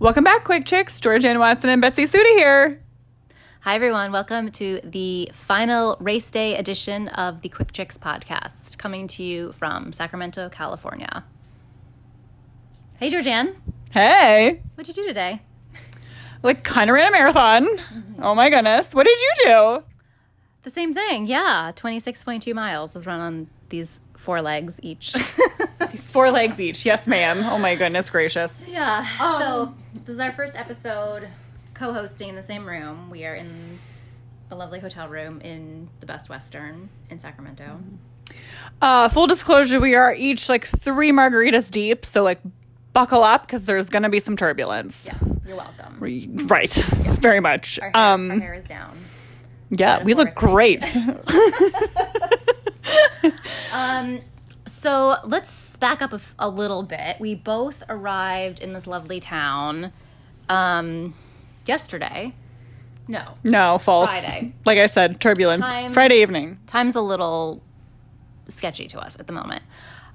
Welcome back, Quick Chicks. Georgianne Watson and Betsy Suda here. Hi, everyone. Welcome to the final race day edition of the Quick Chicks podcast, coming to you from Sacramento, California. Hey, Georgianne. Hey. What'd you do today? Like, kind of ran a marathon. Mm-hmm. Oh my goodness. What did you do? The same thing. Yeah. 26.2 miles was run on these four legs each. These four legs each. Yes, ma'am. Oh my goodness gracious. yeah. so, this is our first episode co hosting in the same room. We are in a lovely hotel room in the Best Western in Sacramento. Uh, full disclosure, we are each like three margaritas deep, so like buckle up because there's gonna be some turbulence. Yeah. You're welcome. Right. Very much. Our hair, Um our hair is down. yeah, we look great. Um, so let's back up a little bit. We both arrived in this lovely town um, yesterday. No, no, false. Friday. Like I said, turbulence. Time- Friday evening. time's a little sketchy to us at the moment.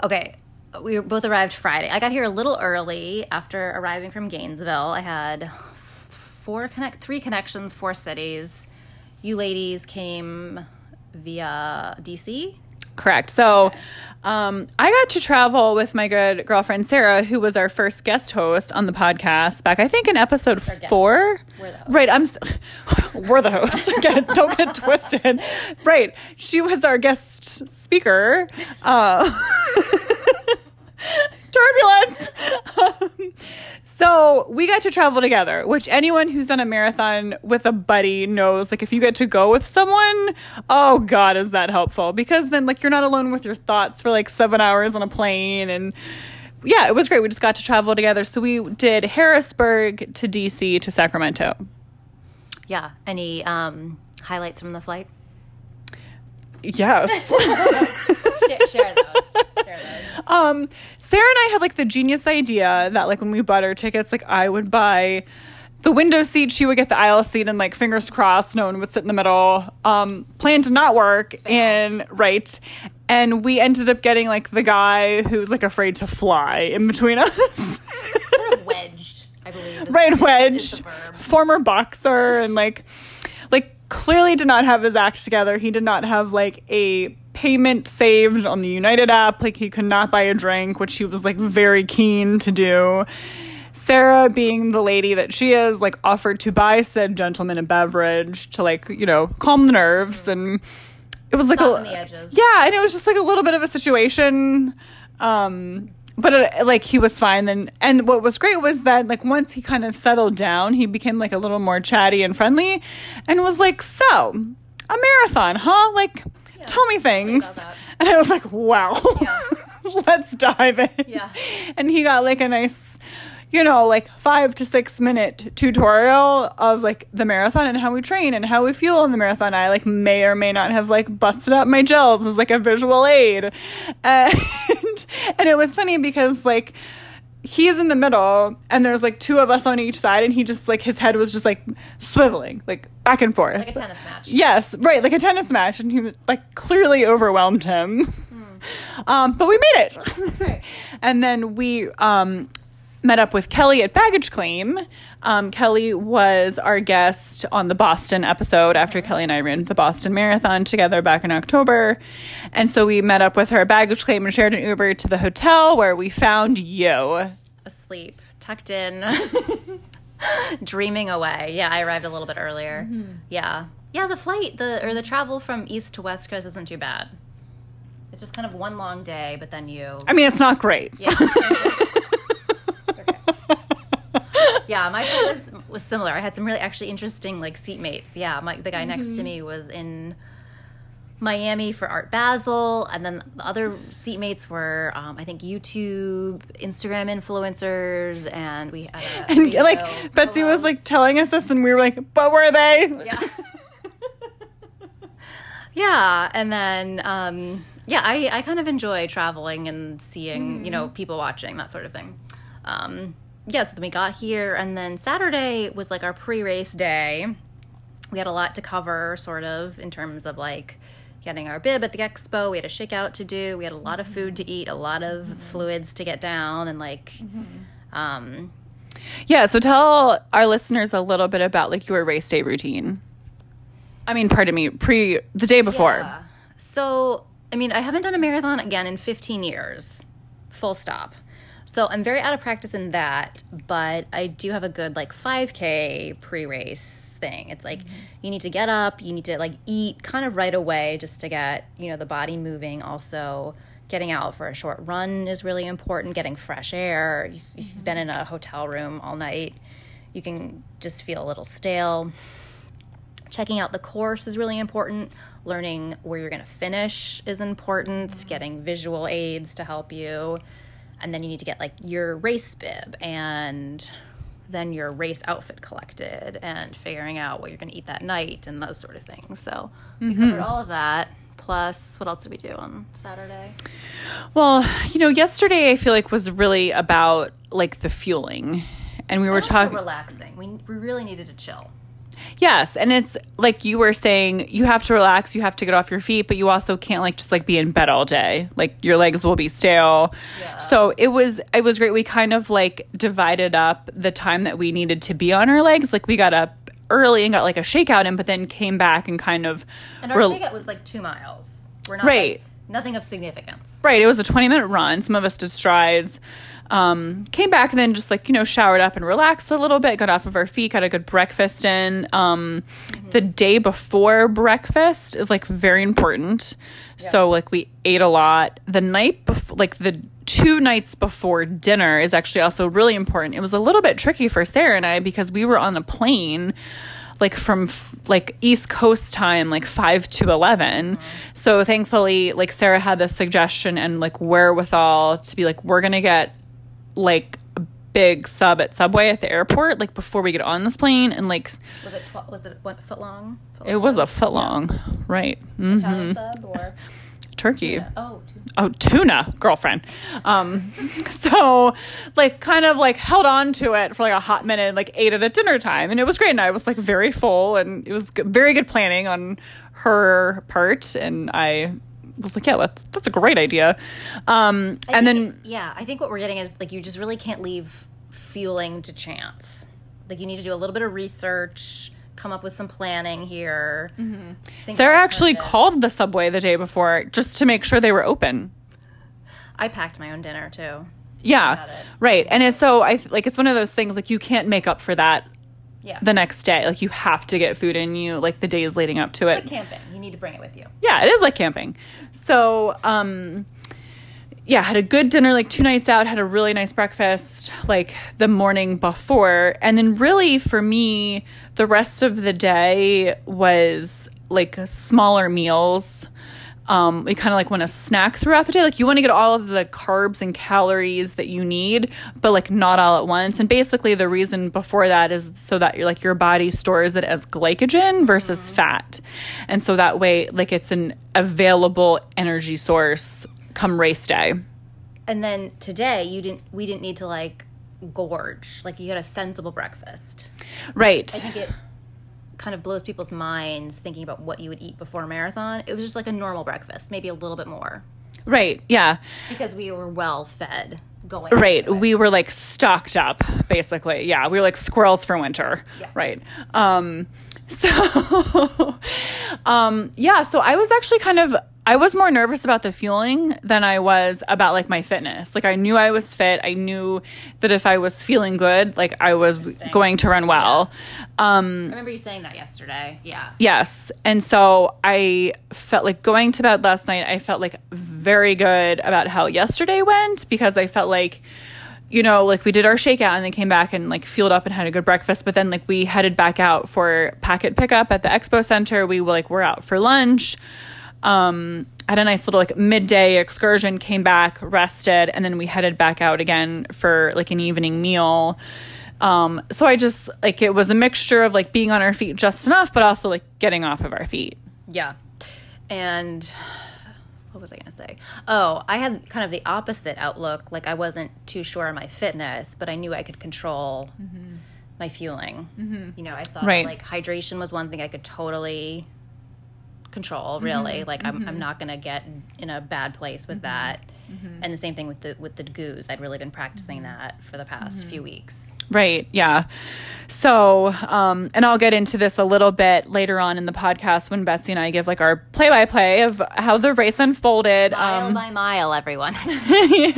Okay, we both arrived Friday. I got here a little early after arriving from Gainesville. I had four connect, three connections, four cities. You ladies came via DC. Correct. So, um, I got to travel with my good girlfriend Sarah, who was our first guest host on the podcast back, I think, in episode four. We're the hosts. Right. I'm. We're the hosts. Get, don't get twisted. Right. She was our guest speaker. Uh, turbulence. So we got to travel together, which anyone who's done a marathon with a buddy knows. Like, if you get to go with someone, oh God, is that helpful? Because then, like, you're not alone with your thoughts for like seven hours on a plane. And yeah, it was great. We just got to travel together. So we did Harrisburg to DC to Sacramento. Yeah. Any um, highlights from the flight? Yes. share, share those. Um, Sarah and I had like the genius idea that like when we bought our tickets, like I would buy the window seat, she would get the aisle seat, and like fingers crossed, no one would sit in the middle. Um, plan did not work, and right, and we ended up getting like the guy who's like afraid to fly in between us. Sort of wedged, I believe. right is- wedge is the verb. former boxer and like like clearly did not have his act together he did not have like a payment saved on the united app. Like he could not buy a drink which he was like very keen to do. Sarah being the lady that she is like offered to buy said gentleman a beverage to like you know calm the nerves. And it was like Soften a the edges. yeah and it was just like a little bit of a situation. Um but it, like he was fine. Then and what was great was that like once he kind of settled down he became like a little more chatty and friendly and was like so a marathon huh? Like tell me things. and i was like wow. Let's dive in. Yeah. and he got like a nice you know like five to six minute tutorial of like the marathon and how we train and how we feel on the marathon. I like may or may not have like busted up my gels as like a visual aid. And and it was funny because like he's in the middle and there's like two of us on each side and he just like his head was just like swiveling like back and forth Like a tennis match. Yes, right, like a tennis match, and he was like clearly overwhelmed him. Um, but we made it, and then we um, met up with Kelly at Baggage Claim. Um, Kelly was our guest on the Boston episode after Kelly and I ran the Boston Marathon together back in October, and so we met up with her at Baggage Claim and shared an Uber to the hotel where we found you. Asleep, tucked in, dreaming away. Yeah, I arrived a little bit earlier. Yeah. Yeah, the flight, the or the travel from east to west coast isn't too bad. It's just kind of one long day, but then you I mean, it's not great. Yeah. yeah, my was was similar. I had some really actually interesting like seatmates. Yeah, my the guy next to me was in Miami for Art Basel, and then the other seatmates were um, I think YouTube, Instagram influencers, and we had a And like Betsy was like telling us this, and we were like, "But were they?" Yeah. yeah, and then um, yeah, I, I kind of enjoy traveling and seeing you know people watching that sort of thing. Um, yeah, so then we got here, and then Saturday was like our pre-race day. We had a lot to cover, sort of, in terms of like getting our bib at the expo. We had a shakeout to do. We had a lot of food to eat, a lot of fluids to get down, and like, um, Yeah, so tell our listeners a little bit about like your race day routine. I mean, pardon me, pre the day before. Yeah. So, I mean, I haven't done a marathon again in 15 years, full stop. So I'm very out of practice in that, but I do have a good like 5K pre race thing. It's like mm-hmm. you need to get up, you need to like eat kind of right away just to get, you know, the body moving. Also, getting out for a short run is really important, getting fresh air. If if you've been mm-hmm. in a hotel room all night, you can just feel a little stale. Checking out the course is really important. Learning where you're going to finish is important. Mm-hmm. Getting visual aids to help you and then you need to get like your race bib and then your race outfit collected and figuring out what you're going to eat that night and those sort of things. So we mm-hmm. covered all of that plus what else did we do on saturday? Well, you know, yesterday I feel like was really about like the fueling. And we were talking relaxing. We, we really needed to chill Yes, and it's like you were saying, you have to relax, you have to get off your feet, but you also can't like just like be in bed all day. Like your legs will be stale. Yeah. So it was it was great. We kind of like divided up the time that we needed to be on our legs. Like we got up early and got like a shakeout in, but then came back and kind of and our rel- shakeout was like two miles we're not Right. like, nothing of significance Right. It was a 20 minute run. Some of us did strides. Um, came back and then just like, you know, showered up and relaxed a little bit, got off of our feet, got a good breakfast in. Um, The day before breakfast is like very important. So, like, we ate a lot. The night before, like, the two nights before dinner is actually also really important. It was a little bit tricky for Sarah and I because we were on a plane like from f- like east coast time like 5 to 11 so thankfully like sarah had the suggestion and like wherewithal to be like we're gonna get like a big sub at subway at the airport like before we get on this plane and like Was it tw- was it one foot long? Foot it was a foot long right. Mm, Italian sub or turkey. oh, two. oh tuna girlfriend. Um so like kind of like held on to it for like a hot minute and, like ate it at dinner time and it was great and i was like very full and it was g- very good planning on her part and i was like yeah that's that's a great idea um and think- then yeah, I think what we're getting is like you just really can't leave fueling to chance. Like you need to do a little bit of research, come up with some planning here. think sarah actually called the subway the day before just to make sure they were open I packed my own dinner too. Yeah right and it's so i th- like it's one of those things like you can't make up for that Yeah, the next day like you have to get food in you like the days leading up to it like camping. Need to bring it with you. yeah, it is like camping. So, um, yeah, had a good dinner like two nights out, had a really nice breakfast like the morning before. And then, really, for me, the rest of the day was like smaller meals. Um, we kind of like want to snack throughout the day. Like you want to get all of the carbs and calories that you need, but like not all at once. And basically, the reason before that is so that your like your body stores it as glycogen versus fat, and so that way like it's an available energy source come race day. And then today you didn't. We didn't need to like gorge. Like you had a sensible breakfast. Right. I think it kind of blows people's minds thinking about what you would eat before a marathon. It was just like a normal breakfast, maybe a little bit more, Right. Yeah. because we were well fed going. Right. We were like stocked up, basically. Yeah. We were like squirrels for winter. Yeah. Right. Um, so, um, yeah. So I was actually kind of, I was more nervous about the fueling than I was about like my fitness. Like I knew I was fit. I knew that if I was feeling good, like I was going to run well. Um, I remember you saying that yesterday. Yeah. Yes. And so I felt like going to bed last night, I felt like very good about how yesterday went because I felt like, you know, like we did our shakeout and then came back and like fueled up and had a good breakfast. But then like we headed back out for packet pickup at the expo center. We were like, we're out for lunch. Um, had a nice little like midday excursion, came back, rested, and then we headed back out again for like an evening meal. Um, so I just like it was a mixture of like being on our feet just enough, but also like getting off of our feet. Yeah. And what was I going to say? Oh, I had kind of the opposite outlook. Like I wasn't too sure on my fitness, but I knew I could control my fueling. You know, I thought Right. like hydration was one thing I could totally control really like I'm, I'm not gonna get in a bad place with that Mm-hmm. and the same thing with the with the goose i'd really been practicing that for the past Mm-hmm. few weeks Right. Yeah. So, um, and I'll get into this a little bit later on in the podcast when Betsy and I give like our play by play of how the race unfolded. mile Um, by mile everyone just kidding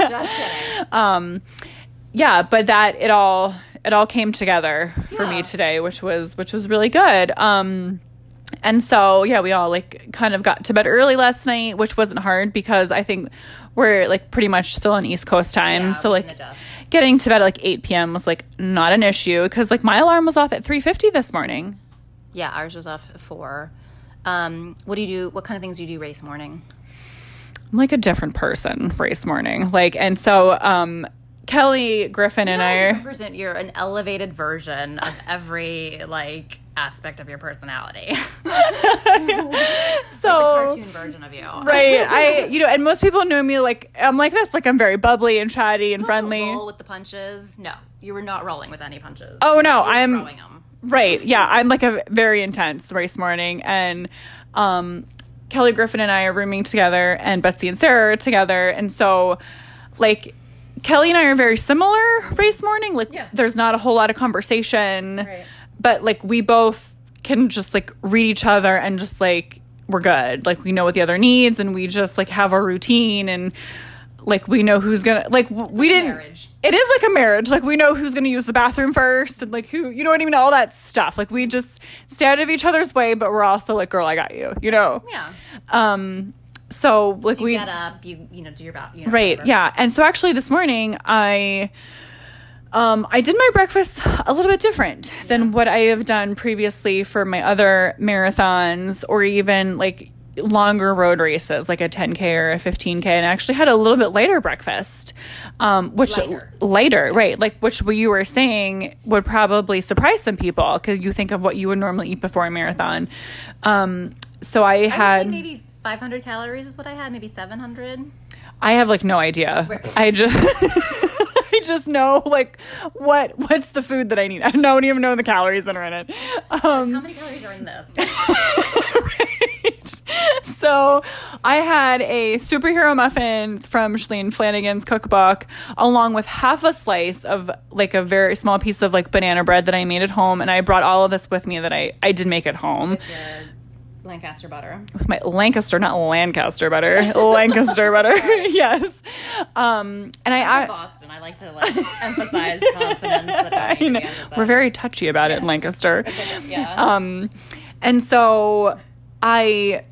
yeah, but that it all it all came together for Yeah. me today, which was which was really good. Um, and so yeah, we all like kind of got to bed early last night, which wasn't hard because I think we're like pretty much still on East Coast time, Yeah, so like getting to bed at like 8 p.m. was like not an issue because like my alarm was off at 3:50 this morning. yeah ours was off at four um, what do you do what kind of things do you do race morning I'm like a different person race morning, like, and so um, Kelly Griffin and I are. you're an elevated version of every like aspect of your personality So cartoon version of you right, I you know, and most people know me like I'm like this, like I'm very bubbly and chatty and friendly. roll with the punches no you were not rolling with any punches Oh no, I'm throwing them right. Yeah, I'm like a very intense race morning, and um, Kelly Griffin and I are rooming together, and Betsy and Sarah are together, and so like. Kelly and I are very similar race morning. Like, Yeah. there's not a whole lot of conversation, Right. But like we both can just like read each other and just like we're good. Like we know what the other needs, and we just like have our routine and like we know who's gonna like we like didn't. marriage. It is like a marriage. Like we know who's gonna use the bathroom first, and like who you know what I mean. All that stuff. Like we just stay out of each other's way, but we're also like, girl, I got you. You know. yeah Um. So like you we get up you you know do your bath you know, Right. whatever. Yeah. And so actually this morning I um I did my breakfast a little bit different than what I have done previously for my other marathons or even like longer road races like a 10k or a 15k and I actually had a little bit later breakfast um which Lighter. later right like which what you were saying would probably surprise some people cuz you think of what you would normally eat before a marathon. Um so I I had maybe 500 calories is what I had maybe 700 I have like no idea. I just just know like what what's the food that I need. I don't even know the calories that are in it. Um, how many calories are in this right. So I had a superhero muffin from Shalane Flanagan's cookbook, along with half a slice of like a very small piece of like banana bread that I made at home, and I brought all of this with me that I I did make at home Lancaster butter with my Lancaster, not Lancaster butter, Lancaster butter. yes. Um, and I, I Boston I like to like emphasize consonants I know. We're very touchy about it in Lancaster. yeah Um, and so I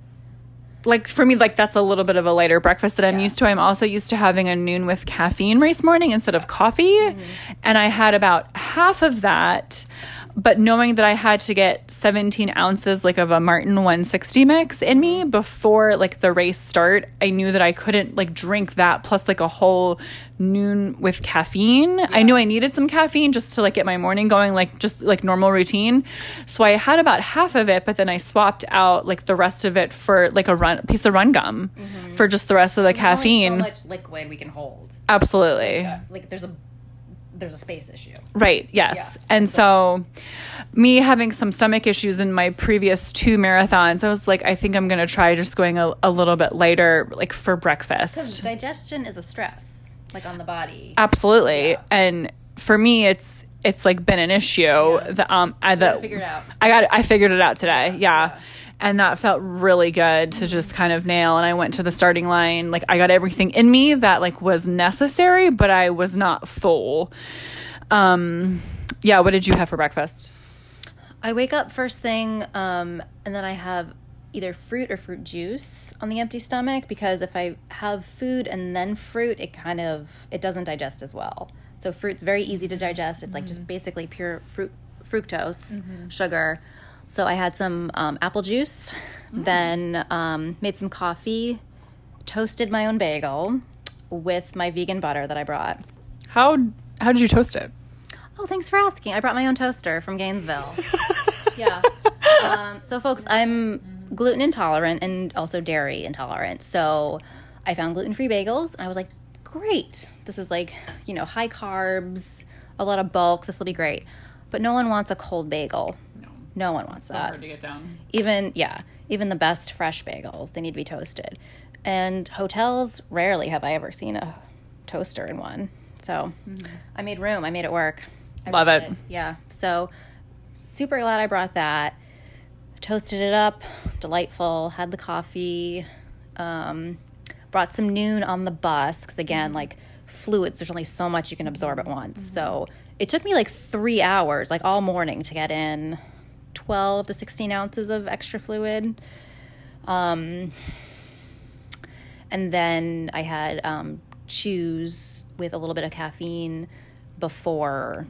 like for me like that's a little bit of a lighter breakfast that I'm used to. I'm also used to having a Nuun with caffeine race morning instead of coffee, and I had about half of that. But knowing that I had to get 17 ounces like of a Maurten 160 mix in me before like the race start, I knew that I couldn't like drink that plus like a whole Nuun with caffeine. I knew I needed some caffeine just to like get my morning going, like just like normal routine. So I had about half of it, but then I swapped out like the rest of it for like a run piece of run gum mm-hmm. for just the rest of the There's caffeine. so much liquid we can hold Absolutely. like there's a there's a space issue Right, yes. Yeah. And so me having some stomach issues in my previous two marathons, I was like, I think I'm going to try just going a, a little bit later, like for breakfast. Because digestion is a stress like on the body Absolutely. And for me, it's, it's like been an issue. The, um, I, the, figure it out. I got, I figured it out today. Yeah. And that felt really good to just kind of nail. And I went to the starting line. Like I got everything in me that like was necessary, but I was not full. Um, yeah. What did you have for breakfast? I wake up first thing, um, and then I have either fruit or fruit juice on the empty stomach because if I have food and then fruit, it kind of it doesn't digest as well. So fruit's very easy to digest. It's like just basically pure fruit fructose, sugar. So I had some um, apple juice, then um, made some coffee, toasted my own bagel with my vegan butter that I brought. How how did you toast it? Oh, thanks for asking. I brought my own toaster from Gainesville. yeah. Um, so, folks, I'm gluten intolerant and also dairy intolerant. So, I found gluten free bagels and I was like, great. This is like, you know, high carbs, a lot of bulk. This will be great. But no one wants a cold bagel. No. One wants that. Hard to get down. Even, yeah. even the best fresh bagels, they need to be toasted. And hotels, rarely have I ever seen a toaster in one. So mm-hmm. I made room. I made it work. I Love brought it. Yeah. So super glad I brought that. Toasted it up, delightful. Had the coffee. Um, brought some Nuun on the bus because again, mm-hmm. like fluids, there's only so much you can absorb at once. Mm-hmm. So it took me like three hours, like all morning, to get in 12 to 16 ounces of extra fluid. Um, and then I had um, chews with a little bit of caffeine before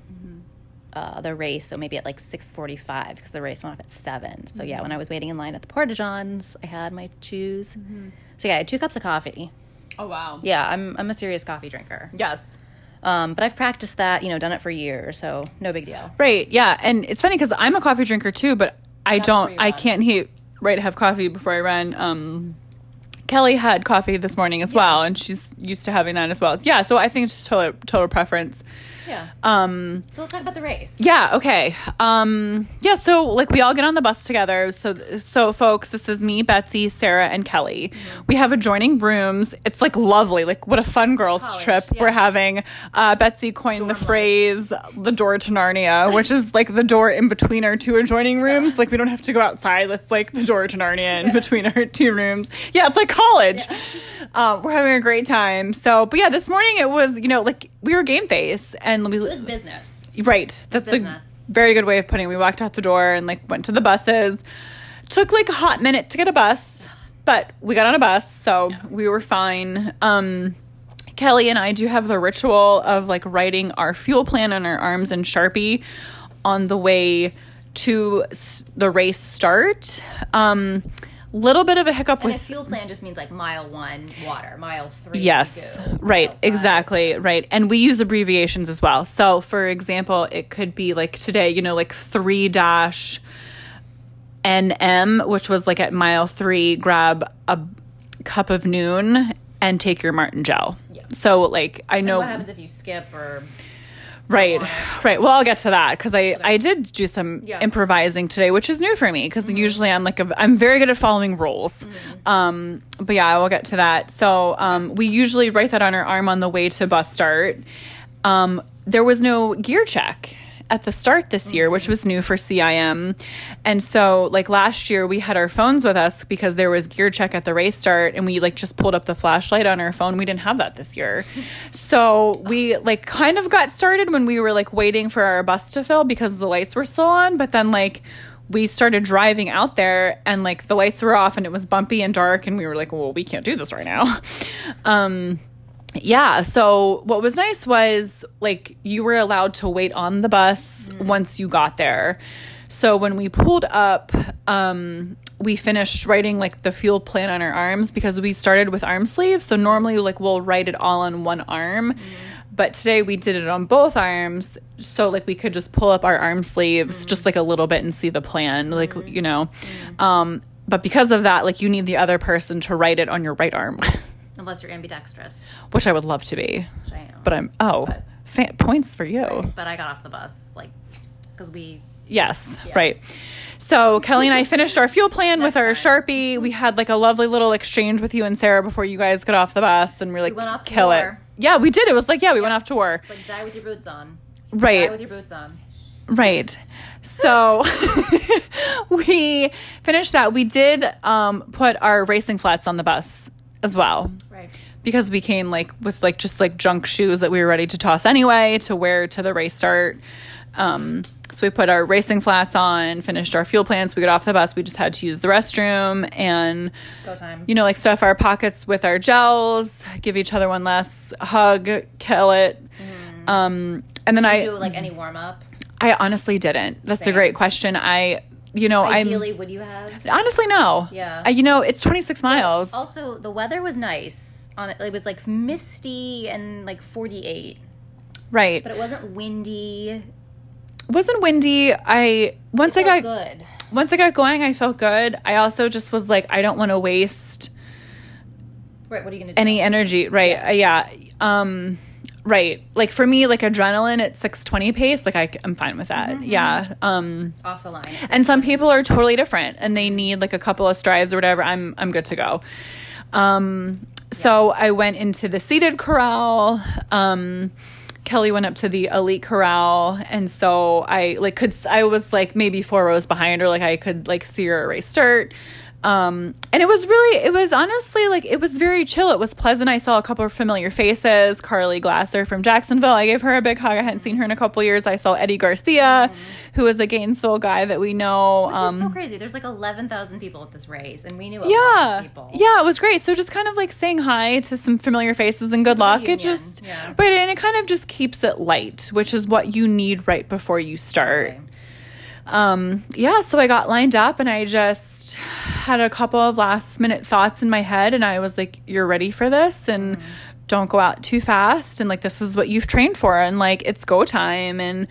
uh, the race, so maybe at like six forty-five because the race went off at seven. So yeah, when I was waiting in line at the Porta Johns, I had my chews. So yeah, I had two cups of coffee. Oh wow. Yeah, I'm I'm a serious coffee drinker. Yes. Um, but I've practiced that, you know, done it for years, so no big deal. Right. Yeah. And it's funny because I'm a coffee drinker too, but I before don't. I run. can't hate right have coffee before I run. Um, Kelly had coffee this morning as well, and she's used to having that as well. Yeah. So I think it's just total total preference. Yeah. Um, So let's talk about the race. yeah. Okay. Um, yeah. So like we all get on the bus together. So so folks, this is me, Betsy, Sarah, and Kelly. We have adjoining rooms. It's like lovely. Like what a fun girls college, trip yeah. we're having. Uh, Betsy coined the phrase "the door to Narnia," which is like the door in between our two adjoining rooms. Like we don't have to go outside. That's like the door to Narnia in between our two rooms. Yeah, it's like college. Um, we're having a great time. So, but yeah, this morning it was you know like we were game face and we It was business. Right. That's a very good way of putting it. We walked out the door and like went to the buses. Took like a hot minute to get a bus, but we got on a bus, so we were fine. Um Kelly and I do have the ritual of like writing our fuel plan on our arms in Sharpie on the way to s- the race start. Um little bit of a hiccup And with a fuel plan just means like mile one water, mile three. Yes, go, right, exactly, right. And we use abbreviations as well. So, for example, it could be like today, you know, like 3 dash NM, which was like at mile three, grab a cup of Nuun and take your Maurten gel. Yeah. So, like, I know. What happens if you skip or Right, right. Well, I'll get to that because I I did do some Yeah. improvising today, which is new for me because usually I'm like a, I'm very good at following rules. Um, but yeah, I will get to that. So um, we usually write that on our arm on the way to bus start. Um, there was no gear check at the start this year, which was new for CIM. And so like last year we had our phones with us because there was gear check at the race start and we like just pulled up the flashlight on our phone. We didn't have that this year. So we like kind of got started when we were like waiting for our bus to fill because the lights were still on, but then like we started driving out there and like the lights were off and it was bumpy and dark and we were like, well, we can't do this right now. Um yeah, so what was nice was like you were allowed to wait on the bus mm. once you got there. So when we pulled up, um, we finished writing like the fuel plan on our arms because we started with arm sleeves. So normally like we'll write it all on one arm. Mm-hmm. But today we did it on both arms so like we could just pull up our arm sleeves mm-hmm. just like a little bit and see the plan, like mm-hmm. you know. Um but because of that, like you need the other person to write it on your right arm, unless you're ambidextrous, which I would love to be. which I am. But I'm oh, But- fa- points for you. but I got off the bus like because we Yes, right. So Kelly and I finished our fuel plan with our time. Sharpie. We had like a lovely little exchange with you and Sarah before you guys got off the bus, and we are like, went off kill it. Yeah, we did. It was like, yeah, we went off to war. it's like die with your boots on. Die Right. with your boots on. Right. So we finished that. We did um, put our racing flats on the bus as well Right. because we came like with like just like junk shoes that we were ready to toss anyway to wear to the race start. Um, so we put our racing flats on, finished our fuel plans. We got off the bus. We just had to use the restroom and Go time. you know like stuff our pockets with our gels, give each other one last hug, kill it. Um, and then Did I you do like any warm up? I honestly didn't. That's a great question. I, you know, Ideally, would you have? Honestly no. Yeah. I, you know, it's 26 miles. Also, the weather was nice. On it, it was like misty and like 48, right. but it wasn't windy. It wasn't windy. I once I got good. once I got going, I felt good. I also just was like, I don't want to waste Right. What are you gonna do? any energy. Right. Uh, yeah. Um, right. Like for me, like adrenaline at 620 pace, like I, am fine with that. Yeah. Um, Off the line. and some people are totally different and they need like a couple of strides or whatever. I'm, I'm good to go. Um, so I went into the seated corral. Um, Kelly went up to the elite corral, and so I like could I was like maybe four rows behind her, like I could like see her race start. Um, and it was really, it was honestly like, it was very chill. It was pleasant. I saw a couple of familiar faces. Carly Glasser from Jacksonville. I gave her a big hug. I hadn't seen her in a couple years. I saw Eddie Garcia, who is a Gainesville guy that we know. Which um, is so crazy. There's like 11,000 people at this race, and we knew a yeah people. yeah it was great so just kind of like saying hi to some familiar faces and good luck it just yeah. right and it kind of just keeps it light which is what you need right before you start Okay. Um yeah so i got lined up and i just had a couple of last minute thoughts in my head and i was like you're ready for this and don't go out too fast and like this is what you've trained for and like it's go time. And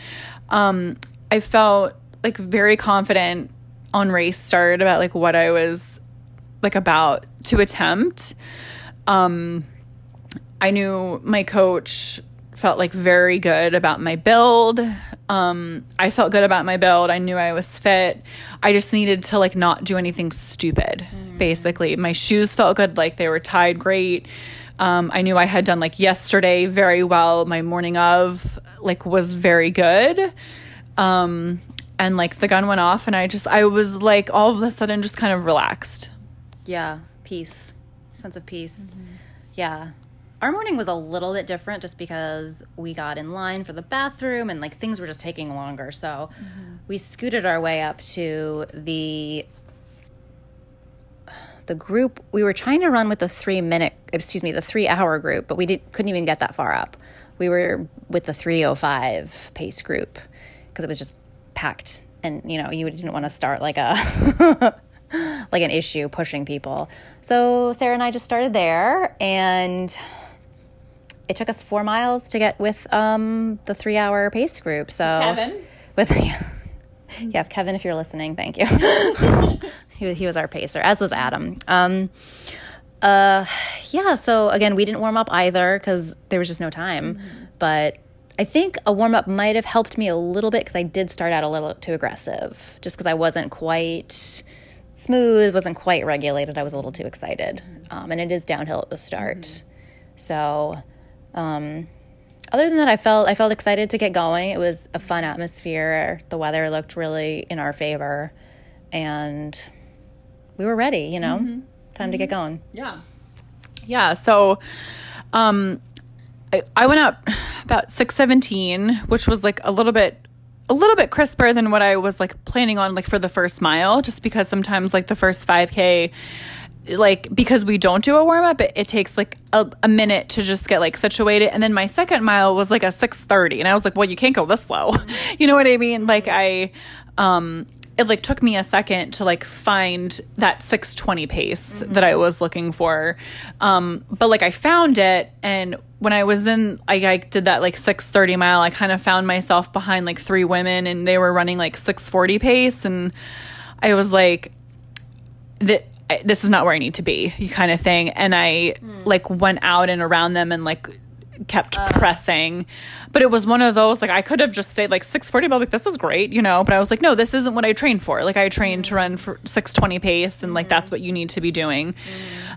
um i felt like very confident on race start about like what i was like about to attempt. Um i knew my coach felt like very good about my build. Um i felt good about my build. I knew i was fit. I just needed to like not do anything stupid basically. My shoes felt good like they were tied great. Um i knew i had done like yesterday very well. My morning of like was very good. Um and like the gun went off and i just i was like all of a sudden just kind of relaxed. Yeah, peace, sense of peace. Yeah. Our morning was a little bit different just because we got in line for the bathroom and like things were just taking longer. So mm-hmm. we scooted our way up to the the group we were trying to run with the 3 minute excuse me, the 3 hour group, but we did, couldn't even get that far up. We were with the 305 pace group because it was just packed and you know, you didn't want to start like a like an issue pushing people. So Sarah and I just started there, and it took us four miles to get with um, the three hour pace group. So Kevin? with yeah, Kevin, if you're listening, thank you. he, he was our pacer, as was Adam. Um, uh, yeah. So again, we didn't warm up either because there was just no time. But I think a warm up might have helped me a little bit because I did start out a little too aggressive, just because I wasn't quite smooth, wasn't quite regulated. I was a little too excited, um, and it is downhill at the start. So, um, other than that, I felt I felt excited to get going. It was a fun atmosphere. The weather looked really in our favor, and we were ready. You know, time to get going. Yeah. Yeah. So, um, I, I went out about six seventeen, which was like a little bit, a little bit crisper than what I was like planning on, like for the first mile, just because sometimes like the first five k. Like because we don't do a warm up, it, it takes like a, a minute to just get like situated, and then my second mile was like a six thirty, and I was like, "Well, you can't go this slow," you know what I mean? Like I, um, it like took me a second to like find that 620 pace that I was looking for. Um, but like I found it and when I was in I, I did that like 630 mile, I kind of found myself behind like three women and they were running like 640 pace and I was like that this is not where I need to be, you kind of thing. And I hmm. like went out and around them and like kept uh. pressing. But it was one of those like I could have just stayed like 640 but like this is great, you know, but I was like no, this isn't what I trained for. Like I trained to hmm. run for 620 pace and like that's hmm. what you need to be doing.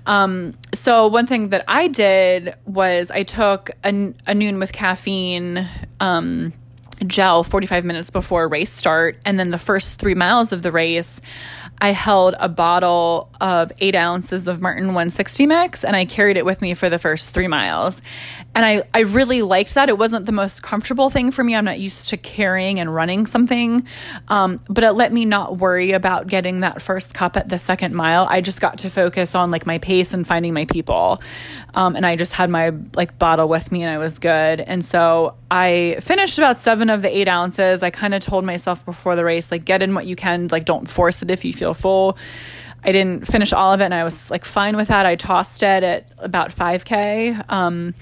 Um so one thing that I did was I took a, a Nuun with caffeine um gel 45 minutes before race start and then the first three miles of the race i held a bottle of eight ounces of Maurten 160 mix and i carried it with me for the first three miles. And i, I really liked that. It wasn't the most comfortable thing for me. I'm not used to carrying and running something. Um, but it let me not worry about getting that first cup at the second mile. I just got to focus on like my pace and finding my people. Um, and i just had my like bottle with me and i was good. And so i finished about seven of the eight ounces. I kind of told myself before the race like get in what you can. Like don't force it if you feel full i didn't finish all of it and i was like fine with that i tossed it at about 5k um,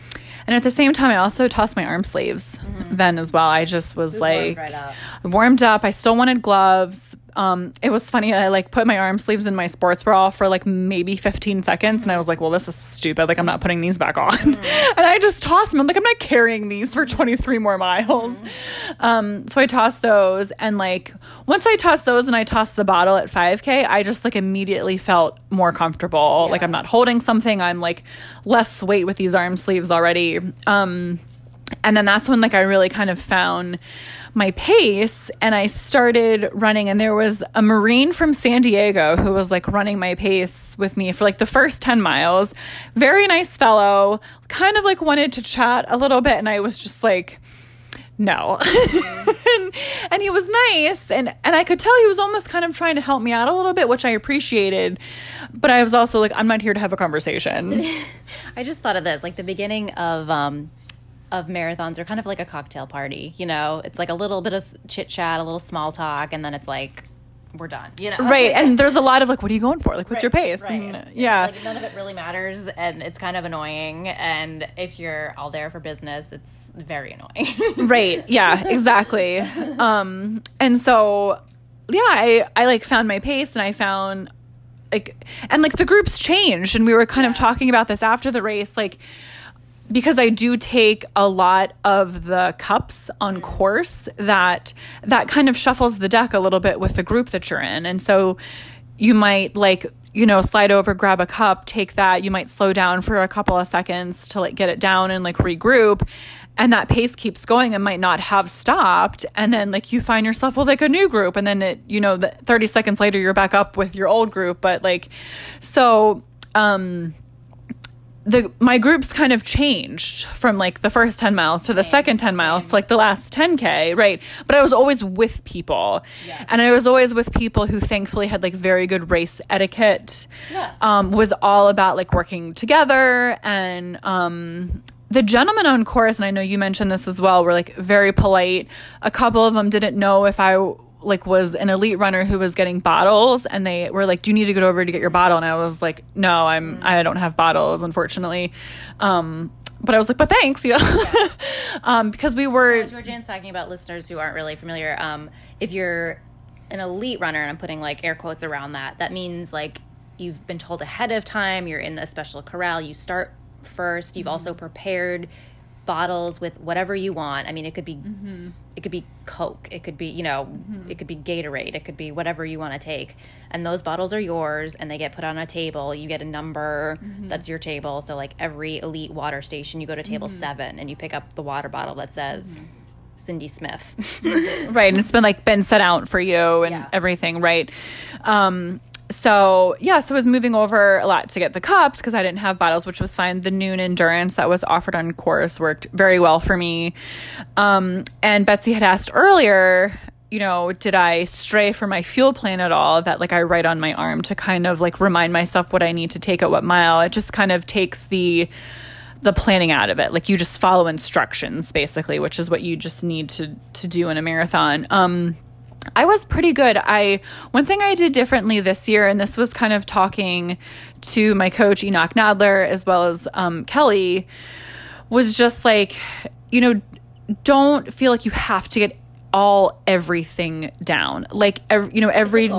and at the same time i also tossed my arm sleeves then as well i just was like right up. warmed up. I still wanted gloves. Um, it was funny. I like put my arm sleeves in my sports bra for like maybe 15 seconds, and I was like, "Well, this is stupid. Like, I'm not putting these back on." and I just tossed them. I'm like, "I'm not carrying these for 23 more miles." Um, so I tossed those, and like once I tossed those, and I tossed the bottle at 5K, I just like immediately felt more comfortable. Like I'm not holding something. I'm like less weight with these arm sleeves already. Um, and then that's when like I really kind of found my pace and I started running and there was a marine from San Diego who was like running my pace with me for like the first 10 miles. Very nice fellow kind of like wanted to chat a little bit and I was just like no. And, and he was nice and and I could tell he was almost kind of trying to help me out a little bit which I appreciated but I was also like I'm not here to have a conversation. I just thought of this, like the beginning of um of marathons are kind of like a cocktail party. You know, it's like a little bit of chit chat, a little small talk, and then it's like we're done. You know, right and there's a lot of like what are you going for like what's your pace Right. And, yeah Like none of it really matters, and it's kind of annoying. And if you're all there for business, it's very annoying. right yeah exactly um and so yeah i i like found my pace and i found like and like the groups changed and we were kind of talking about this after the race like because I do take a lot of the cups on course that that kind of shuffles the deck a little bit with the group that you're in. And so you might like you know slide over grab a cup take that. You might slow down for a couple of seconds to like get it down and like regroup. And that pace keeps going and might not have stopped. And then like you find yourself with like a new group. And then it you know the 30 seconds later you're back up with your old group. But like so um the my groups kind of changed from like the first 10 miles to the second 10 miles to like the last 10k right? But i was always with people. And i was always with people who thankfully had like very good race etiquette Yes. um, was all about like working together. And um, the gentlemen on course and i know you mentioned this as well were like very polite. A couple of them didn't know if i like was an elite runner who was getting bottles and they were like do you need to go over to get your bottle? And i was like no i'm i don't have bottles unfortunately. Um but i was like but thanks you know? Um because we were Georgianne's talking about listeners who aren't really familiar. Um, if you're an elite runner, and I'm putting like air quotes around that, that means like you've been told ahead of time, you're in a special corral, you start first, you've also prepared bottles with whatever you want. I mean, it could be mm-hmm. it could be Coke, it could be you know, mm-hmm. it could be Gatorade, it could be whatever you want to take, and those bottles are yours, and they get put on a table. You get a number mm-hmm. that's your table. So like every elite water station, you go to table seven, and you pick up the water bottle that says. Cindy Smith. right and it's been like been set out for you and Yeah. everything right um so yeah so i was moving over a lot to get the cups because i didn't have bottles which was fine the Nuun endurance that was offered on course worked very well for me um and betsy had asked earlier you know did i stray from my fuel plan at all that like i write on my arm to kind of like remind myself what i need to take at what mile it just kind of takes the the planning out of it. Like you just follow instructions basically, which is what you just need to to do in a marathon. Um I was pretty good. I one thing I did differently this year, and this was kind of talking to my coach Enoch Nadler as well as um, Kelly, was just like, you know, don't feel like you have to get all everything down. Like, ev- you know, every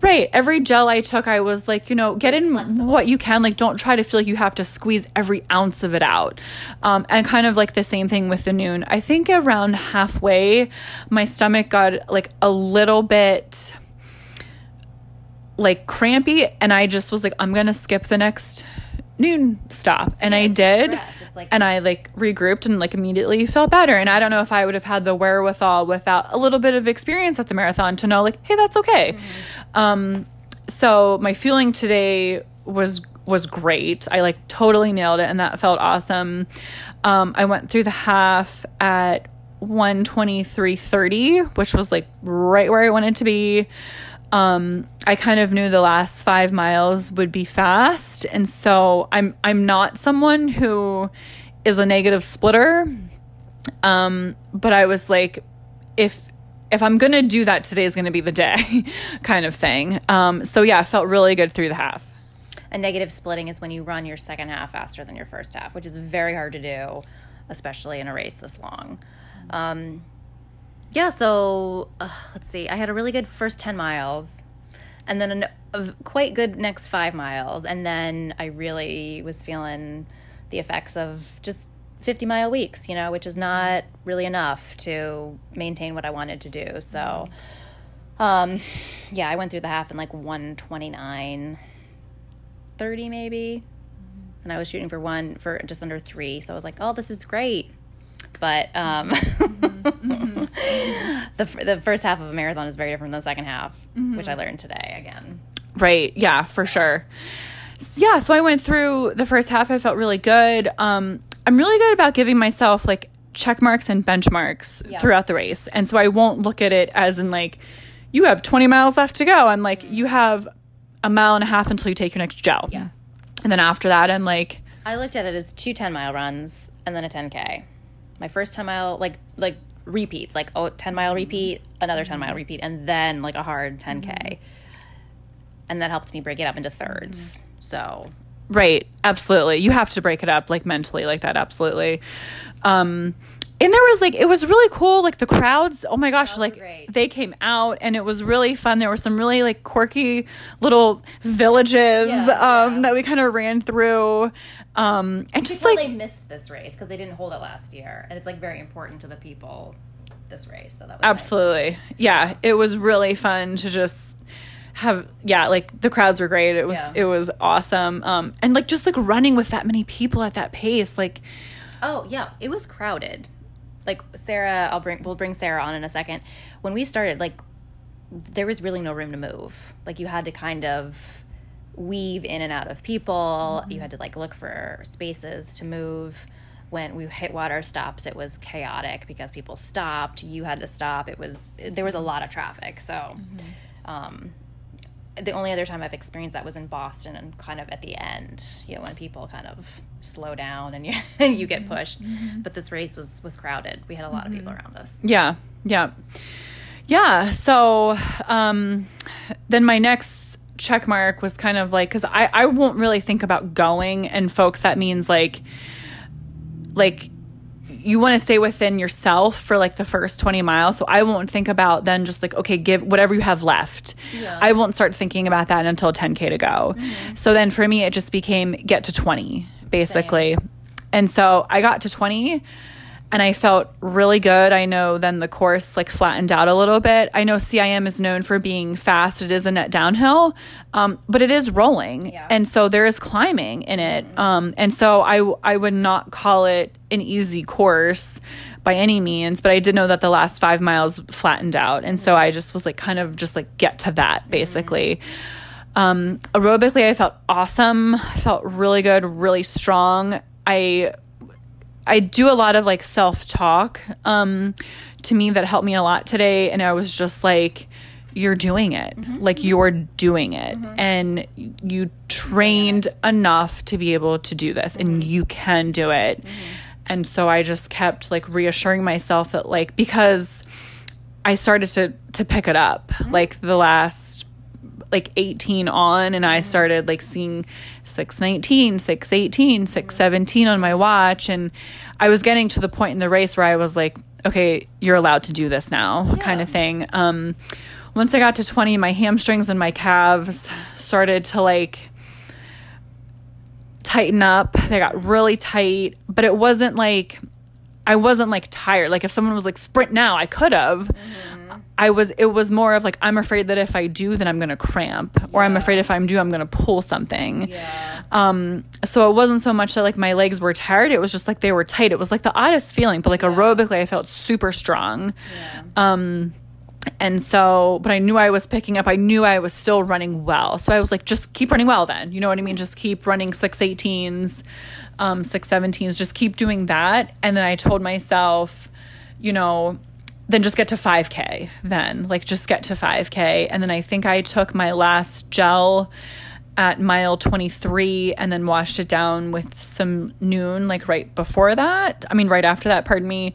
right, every gel I took, I was like, you know, get in flexible. what you can. Like, don't try to feel like you have to squeeze every ounce of it out. Um, and kind of like the same thing with the Nuun. I think around halfway, my stomach got like a little bit like crampy, and I just was like, I'm gonna skip the next Nuun stop, and I it's did. Like- and I like regrouped and like immediately felt better. And I don't know if I would have had the wherewithal without a little bit of experience at the marathon to know like, hey, that's okay. Um, so my feeling today was was great. I like totally nailed it, and that felt awesome. Um, I went through the half at 123.30, which was like right where I wanted to be. Um, I kind of knew the last five miles would be fast, and so I'm I'm not someone who is a negative splitter. Um, but I was like, if if I'm gonna do that, today is gonna be the day, kind of thing. Um, so yeah, I felt really good through the half. A negative splitting is when you run your second half faster than your first half, which is very hard to do, especially in a race this long. Um, yeah, so uh, let's see. I had a really good first 10 miles and then an, a quite good next five miles. And then I really was feeling the effects of just 50 mile weeks, you know, which is not really enough to maintain what I wanted to do. So, um, yeah, I went through the half in like 129, 30 maybe. And I was shooting for one for just under three. So I was like, oh, this is great but um, mm-hmm. the the first half of a marathon is very different than the second half, mm-hmm. which I learned today again. Right. Yeah, for sure. Yeah. So I went through the first half. I felt really good. Um, I'm really good about giving myself like check marks and benchmarks yeah. throughout the race, and so I won't look at it as in like you have 20 miles left to go. I'm like you have a mile and a half until you take your next gel. Yeah. And then after that, I'm like. I looked at it as two 10 mile runs and then a 10K my first 10 mile like like repeats like oh 10 mile repeat another 10 mile repeat and then like a hard 10k mm-hmm. and that helped me break it up into thirds mm-hmm. so. Right absolutely. You have to break it up like mentally like that absolutely. Um and there was like it was really cool like the crowds oh my gosh like they came out and it was really fun. There were some really like quirky little villages yeah, um, yeah. that we kind of ran through. Um, and just like they missed this race because they didn't hold it last year. And it's like very important to the people this race so that was absolutely. Nice yeah it was really fun to just have yeah like the crowds were great. It was yeah. it was awesome. Um and like just like running with that many people at that pace like oh yeah it was crowded like Sarah, I'll bring we'll bring Sarah on in a second. When we started, like there was really no room to move. Like you had to kind of weave in and out of people. Mm-hmm. You had to like look for spaces to move. When we hit water stops, it was chaotic because people stopped. You had to stop. It was there was a lot of traffic. So, mm-hmm. um, the only other time I've experienced that was in Boston and kind of at the end, you know, when people kind of slow down and you you get mm-hmm. pushed. Mm-hmm. But this race was was crowded. We had a lot mm-hmm. of people around us. Yeah. Yeah. Yeah. So um then my next check mark was kind of like cuz I I won't really think about going and folks that means like like you want to stay within yourself for like the first 20 miles. So I won't think about then just like, okay, give whatever you have left. Yeah. I won't start thinking about that until 10K to go. Mm-hmm. So then for me, it just became get to 20, basically. Same. And so I got to 20 and I felt really good. I know then the course like flattened out a little bit. I know CIM is known for being fast. It is a net downhill, um, but it is rolling, yeah. and so there is climbing in it. Mm-hmm. Um, and so I I would not call it an easy course by any means, but I did know that the last five miles flattened out, and mm-hmm. so I just was like kind of just like get to that mm-hmm. basically. Mm-hmm. Um, aerobically, I felt awesome. I felt really good, really strong. I I do a lot of like self talk um, to me that helped me a lot today. And I was just like, you're doing it. Mm-hmm. Like you're doing it. Mm-hmm. And you trained enough to be able to do this, mm-hmm. and you can do it. Mm-hmm. And so I just kept like reassuring myself that, like, because I started to to pick it up mm-hmm. like the last like 18 on and I started like seeing 619, 618, 617 on my watch and I was getting to the point in the race where I was like, okay, you're allowed to do this now yeah. kind of thing. Um once I got to 20, my hamstrings and my calves started to like tighten up. They got really tight, but it wasn't like I wasn't like tired. Like if someone was like sprint now, I could have. Mm-hmm I was it was more of like I'm afraid that if I do then I'm going to cramp yeah. or I'm afraid if I'm do I'm going to pull something. Yeah. Um so it wasn't so much that like my legs were tired, it was just like they were tight. It was like the oddest feeling, but like yeah. aerobically I felt super strong. Yeah. Um and so but i knew i was picking up i knew i was still running well so i was like just keep running well then you know what i mean just keep running 618s um 617s just keep doing that and then i told myself you know then just get to 5K then, like just get to 5K. And then I think I took my last gel at mile 23 and then washed it down with some Nuun, like right before that. I mean, right after that, pardon me.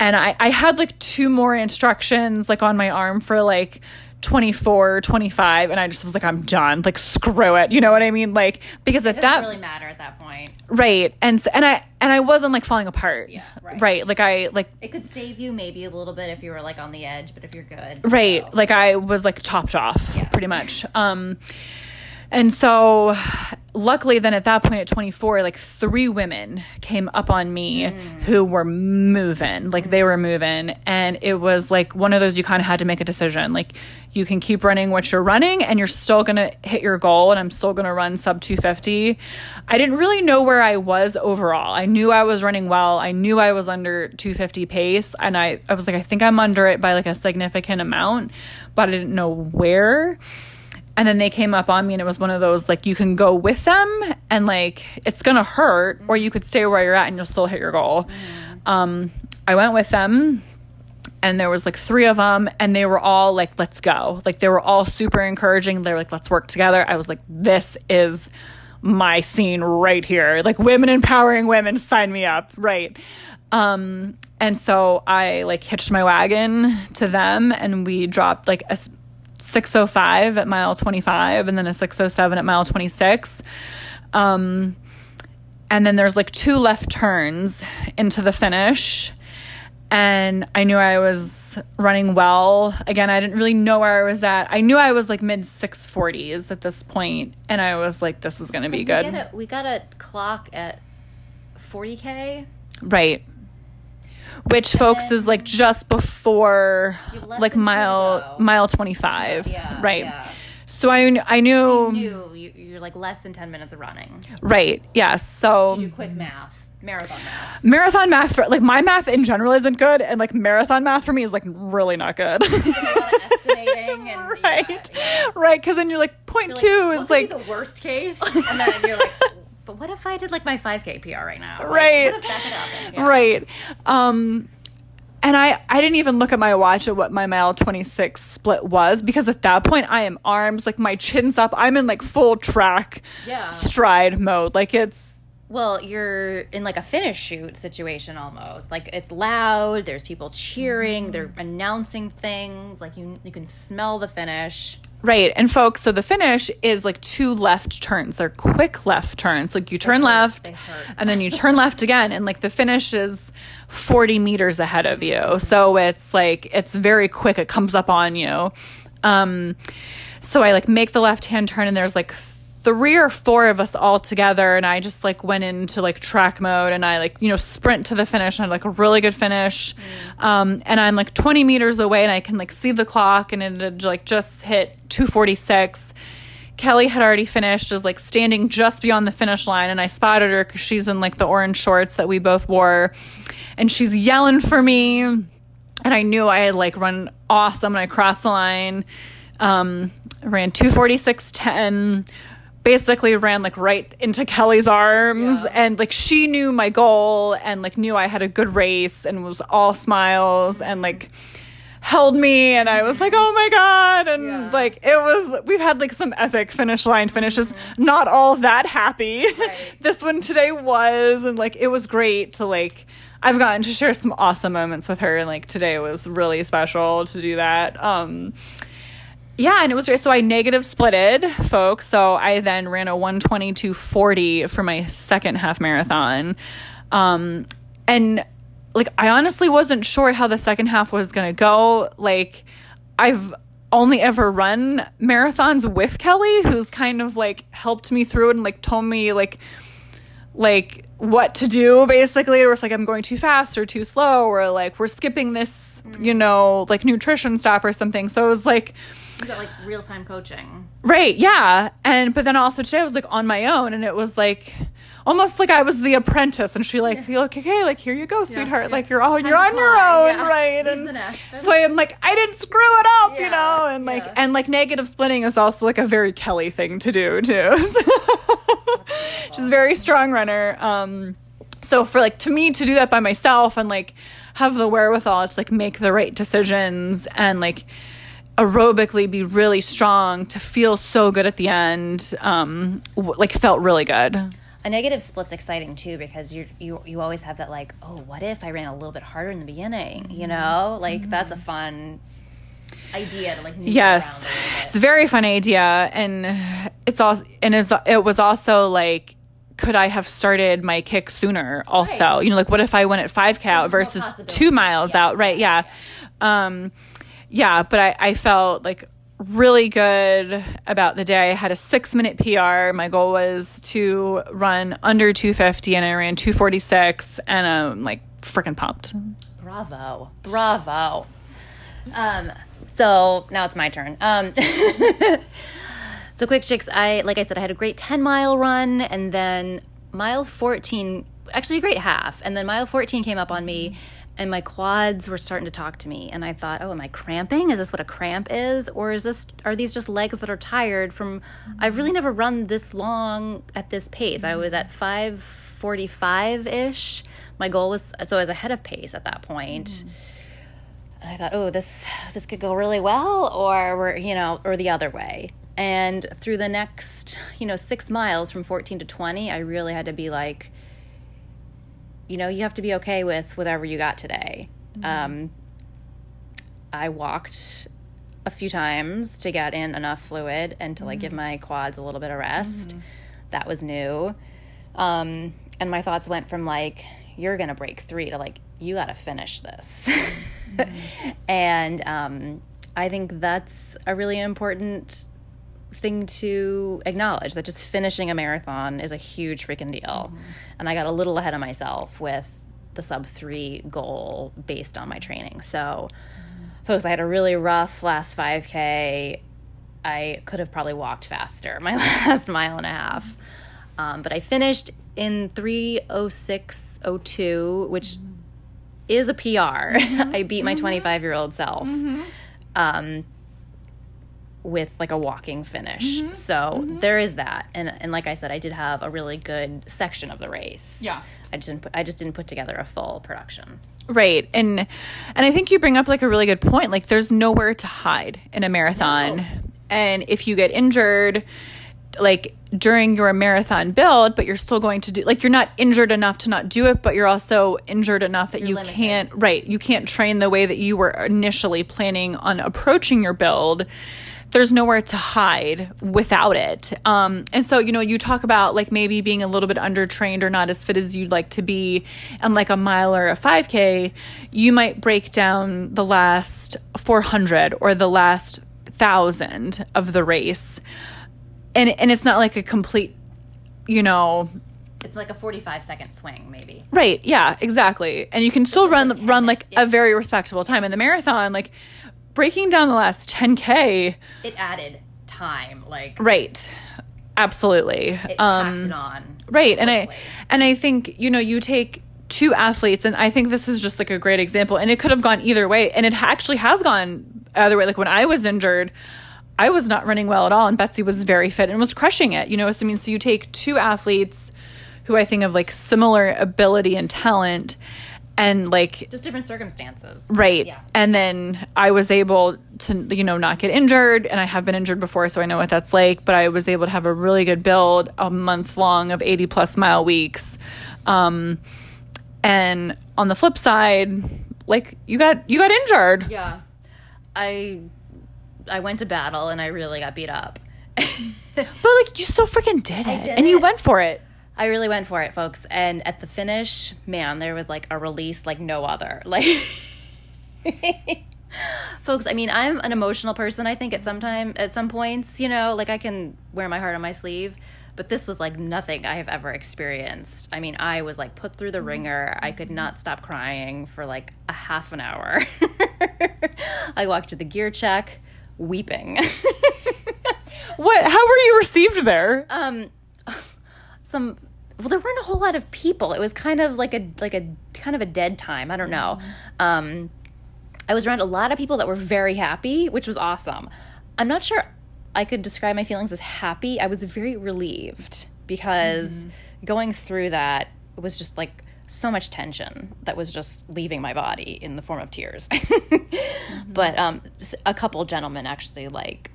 And I, I had like two more instructions like on my arm for like 24, 25 and I just was like I'm done. Like screw it. You know what I mean? Like because at It that doesn't really matter at that point. right. And and I and I wasn't like falling apart. Yeah, right. Right. Like I like It could save you maybe a little bit if you were like on the edge, but if you're good, right so- like i was like topped off Yeah. pretty much um and so luckily then at that point at 24 like three women came up on me mm. who were moving like they were moving. And it was like one of those you kind of had to make a decision like you can keep running what you're running and you're still going to hit your goal and i'm still going to run sub 250 i didn't really know where i was overall. I knew i was running well. I knew i was under 250 pace and i, I was like i think i'm under it by like a significant amount but i didn't know where and then they came up on me and it was one of those like you can go with them and like it's gonna hurt or you could stay where you're at and you'll still hit your goal. Um, i went with them and there was like three of them and they were all like let's go. Like they were all super encouraging. They're like let's work together. I was like this is my scene right here. Like women empowering women sign me up. Right. Um and so i like hitched my wagon to them and we dropped like a 605 at mile 25 and then a 607 at mile 26 um and then there's like two left turns into the finish and I knew I was running well. Again, I didn't really know where I was at. I knew I was like mid 640s at this point, and I was like, this is going to be we good. A, we got a clock at 40k. Right. Which, folks, is like just before You have less like mile mile 25. Yeah, right. yeah. So I, I knew, You knew you, you're like less than 10 minutes of running. right. Yes. So You do quick math, marathon math. marathon math, for, like my math in general isn't good. And like marathon math for me is like really not good. A lot of estimating and right. Yeah, yeah. Right. Cause then you're like, point You're like, two what is like, the worst case, and then you're like, but what if I did like my 5k PR right now? Like, Right. What if that could happen? Yeah. right um and i i didn't even look at my watch at what my mile 26 split was because at that point i am arms like my chin's up i'm in like full track Yeah. stride mode like it's Well, you're in like a finish chute situation almost. Like it's loud. There's people cheering. They're announcing things. Like you, you can smell the finish. Right and folks so the finish is like two left turns. They're quick left turns. Like you turn left and then you turn left again and like the finish is 40 meters ahead of you. So it's like it's very quick. It comes up on you. Um so i like make the left hand turn and there's like three or four of us all together and i just like went into like track mode and i like you know sprint to the finish and i had like a really good finish. Um and i'm like 20 meters away and i can like see the clock and it had like just hit 246 Kelly had already finished, is like standing just beyond the finish line, and I spotted her because she's in like the orange shorts that we both wore, and she's yelling for me, and I knew I had like run awesome, and I crossed the line, um, ran two forty six ten, basically ran like right into Kelly's arms, Yeah. and like she knew my goal, and like knew I had a good race, and was all smiles, and like held me and I was like, "Oh my god." And Yeah. like it was we've had like some epic finish line finishes, not all that happy. Right. this one today was and like it was great to like I've gotten to share some awesome moments with her and like today was really special to do that. Um yeah, and it was. So I negative splitted, folks. So I then ran a 122 40 for my second half marathon. Um, and like, I honestly wasn't sure how the second half was going to go. Like, I've only ever run marathons with Kelly, who's kind of like helped me through it and like told me, like, like what to do basically or if like i'm going too fast or too slow or like we're skipping this you know like nutrition stop or something so it was like You got like real time coaching. Right, yeah. And but then also today I was like on my own and it was like almost like I was the apprentice and she like like okay, like here you go, sweetheart. yeah. Like you're all Time you're on your own, yeah. right? Leave and so I am like, I didn't screw it up, you know? And like yeah. and like negative splitting is also like a very Kelly thing to do too. She's a very strong runner. Um so for like to me to do that by myself and like have the wherewithal to like make the right decisions and like aerobically be really strong to feel so good at the end um w- like felt really good A negative split's exciting too because you you you always have that like, oh, what if I ran a little bit harder in the beginning? You know, like that's a fun. idea to like move Yes, it's a very fun idea, and it's also and it's it was also like. Could I have started my kick sooner? Also, Right. you know, like what if I went at five k out versus two miles Yeah, out? Right? Yeah, um, yeah. But I, I felt like really good about the day. I had a six minute PR. My goal was to run under two fifty, and I ran two forty six, and I'm like freaking pumped. Bravo. Bravo. Um, so now it's my turn. Um, so quick chicks, I like I said, I had a great 10 mile run and then mile 14, actually a great half. And then mile 14 came up on me and my quads were starting to talk to me. And I thought, oh, am I cramping? Is this what a cramp is? Or is this, are these just legs that are tired from, I've really never run this long at this pace. I was at 545 ish. My goal was, so I was ahead of pace at that point. point and I thought, oh, this this could go really well, or we're you know, or the other way. And through the next, you know, six miles from 14 to 20, I really had to be like, you know, you have to be okay with whatever you got today. Um, I walked a few times to get in enough fluid and to like give my quads a little bit of rest. That was new. Um, and my thoughts went from like, you're going to break three to like, you got to finish this. and um, I think that's a really important thing to acknowledge that just finishing a marathon is a huge freaking deal. Mm-hmm. And I got a little ahead of myself with the sub three goal based on my training. So, mm-hmm. folks, I had a really rough last 5K. I could have probably walked faster my last mile and a half. Um, but I finished in 306.02, which mm-hmm. is a PR. I beat my 25 year old self um, with like a walking finish. Mm-hmm. So mm-hmm. there is that. And, and like I said, I did have a really good section of the race. Yeah. I just didn't put, I just didn't put together a full production. Right. And and I think you bring up like a really good point. Like there's nowhere to hide in a marathon. No. And if you get injured like during your marathon build, but you're still going to do like you're not injured enough to not do it, but you're also injured enough that you limited. can't right, you can't train the way that you were initially planning on approaching your build. There's nowhere to hide without it. Um, and so, you know, you talk about like maybe being a little bit undertrained or not as fit as you'd like to be and like a mile or a 5K, you might break down the last 400 or the last thousand of the race and and it's not like a complete you know It's like a 45 second swing, maybe. right yeah exactly and you can still run like 10 run like yeah. a very respectable time in the marathon like breaking down the last 10k It added time, like right absolutely it um it on. right and i quickly. and i think you know you take two athletes and i think this is just like a great example and it could have gone either way and it actually has gone either way like when i was injured i was not running well at all and betsy was very fit and was crushing it you know so i mean so you take two athletes who i think of like similar ability and talent and like Just different circumstances. Right. Yeah. And then I was able to, you know, not get injured. And I have been injured before, so I know what that's like. But I was able to have a really good build, a month long of 80 plus mile weeks. Um, and on the flip side, like you got you got injured. Yeah. I I went to battle and I really got beat up. But like you still freaking did it. did and you went for it. I really went for it, folks. And at the finish, man, there was like a release like no other. Like folks, I mean, I'm an emotional person, I think at some time at some points, you know, like I can wear my heart on my sleeve. But this was like nothing I have ever experienced. I mean, I was like put through the ringer. I could not stop crying for like a half an hour. I walked to the gear check weeping. What how were you received there? um some well there weren't a whole lot of people. It was kind of like a like a kind of a dead time. I don't know. Um i was around a lot of people that were very happy which was awesome. I'm not sure i could describe my feelings as happy. I was very relieved because going through that was just like so much tension that was just leaving my body in the form of tears. But um a couple gentlemen actually like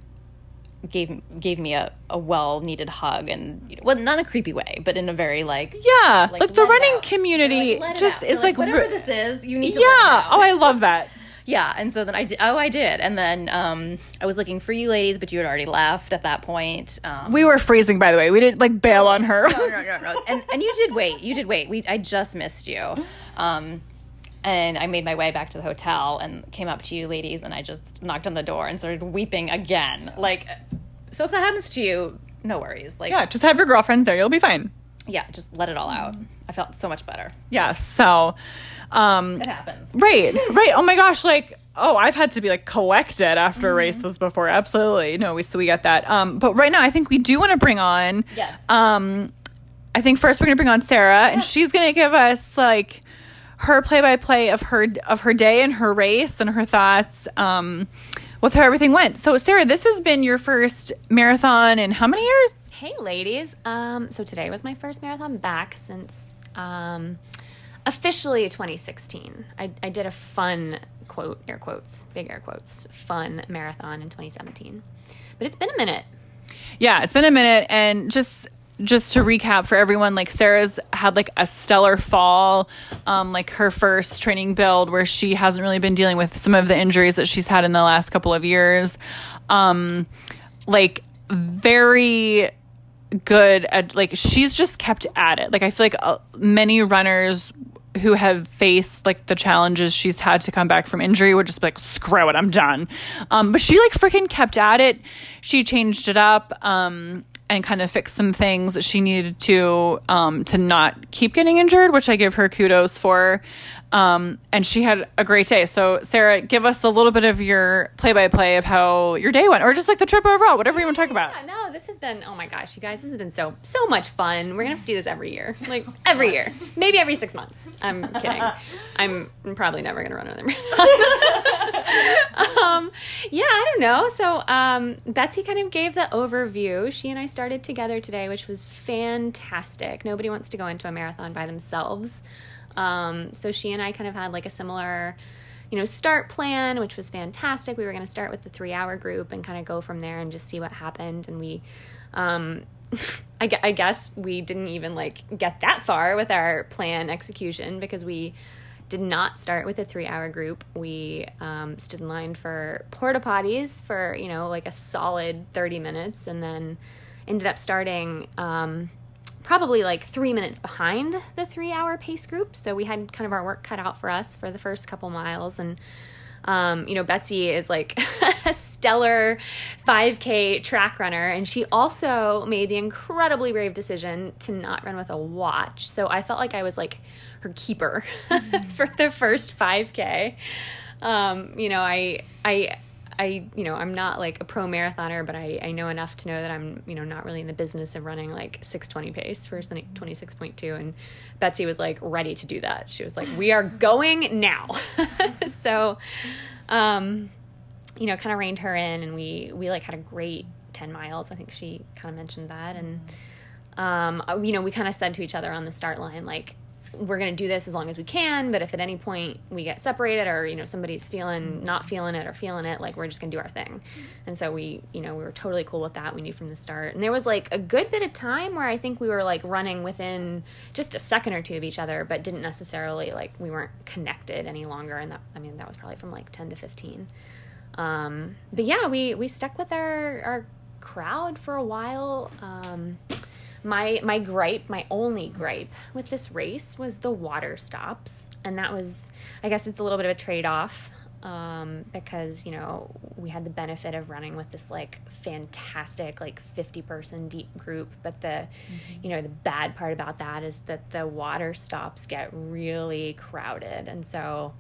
gave gave me a, a well needed hug and you know, well not a creepy way but in a very like yeah. Like, the running out. community like, just is They're like, whatever this is you need to Yeah. let it out. Oh, I love that. yeah, and so then I did. Oh, I did, and then um, I was looking for you ladies, but you had already left at that point. Um, We were freezing, by the way. We didn't like bail on her. no, no, no. And and you did wait. You did wait. We I just missed you. Um, and I made my way back to the hotel and came up to you ladies, and I just knocked on the door and started weeping again. Like, so if that happens to you, no worries. Like, yeah, just have your girlfriends there. You'll be fine. yeah, just let it all out. I felt so much better. Yeah. So, um, It happens. right, right. Oh my gosh, like. Oh, I've had to be like collected after races before. Absolutely, no, we so we get that. Um, but right now, I think we do want to bring on. Yes. Um, I think first we're gonna bring on Sarah, and she's gonna give us like her play by play of her of her day and her race and her thoughts um, with how everything went. So, Sarah, this has been your first marathon in how many years? Hey, ladies. Um, so today was my first marathon back since um, officially 2016. I, I did a fun quote, air quotes, big air quotes, fun marathon in 2017. But it's been a minute. Yeah, it's been a minute, and just just to recap for everyone, like Sarah's had like a stellar fall, um, like her first training build where she hasn't really been dealing with some of the injuries that she's had in the last couple of years. Um, like very good at like she's just kept at it. Like I feel like uh, many runners who have faced like the challenges she's had to come back from injury would just be like screw it i'm done um, but she like freaking kept at it she changed it up um, and kind of fix some things that she needed to um, to not keep getting injured which i give her kudos for um, and she had a great day so sarah give us a little bit of your play-by-play of how your day went or just like the trip overall whatever you want to talk about Yeah, no, this has been, oh my gosh, you guys, this has been so, so much fun. We're going to have to do this every year. Like, every year. Maybe every six months. I'm kidding. I'm probably never going to run another marathon. um, yeah, I don't know. So, um, Betsy kind of gave the overview. She and I started together today, which was fantastic. Nobody wants to go into a marathon by themselves. Um, so she and I kind of had like a similar, you know, start plan, which was fantastic. We were going to start with the three hour group and kind of go from there and just see what happened. And we, um, I, I guess we didn't even like get that far with our plan execution because we did not start with a three hour group. We um, stood in line for porta potties for, you know, like a solid 30 minutes and then ended up starting um, probably like three minutes behind the three hour pace group. So we had kind of our work cut out for us for the first couple miles. And, um, you know, Betsy is like a stellar 5K track runner. And she also made the incredibly brave decision to not run with a watch. So I felt like I was like her keeper for the first 5K. Um, you know, I, I, I, you know, I'm not like a pro marathoner, but I, I know enough to know that I'm, you know, not really in the business of running like 620 pace for 26.2. And Betsy was like ready to do that. She was like, we are going now. so, um, you know, kind of reined her in and we, we like had a great 10 miles. I think she kind of mentioned that. And, um, uh, you know, we kind of said to each other on the start line, like, we're going to do this as long as we can, but if at any point we get separated or, you know, somebody's feeling, not feeling it or feeling it, like, we're just going to do our thing. And so we, you know, we were totally cool with that. We knew from the start. And there was like a good bit of time where I think we were like running within just a second or two of each other, but didn't necessarily, like, we weren't connected any longer. And that, I mean, that was probably from like 10 to 15. Um, but yeah, we, we stuck with our, our crowd for a while. Um, my my gripe, my only gripe with this race was the water stops, and that was, I guess, it's a little bit of a trade off um, because you know we had the benefit of running with this like fantastic like fifty person deep group, but the you know the bad part about that is that the water stops get really crowded, and so.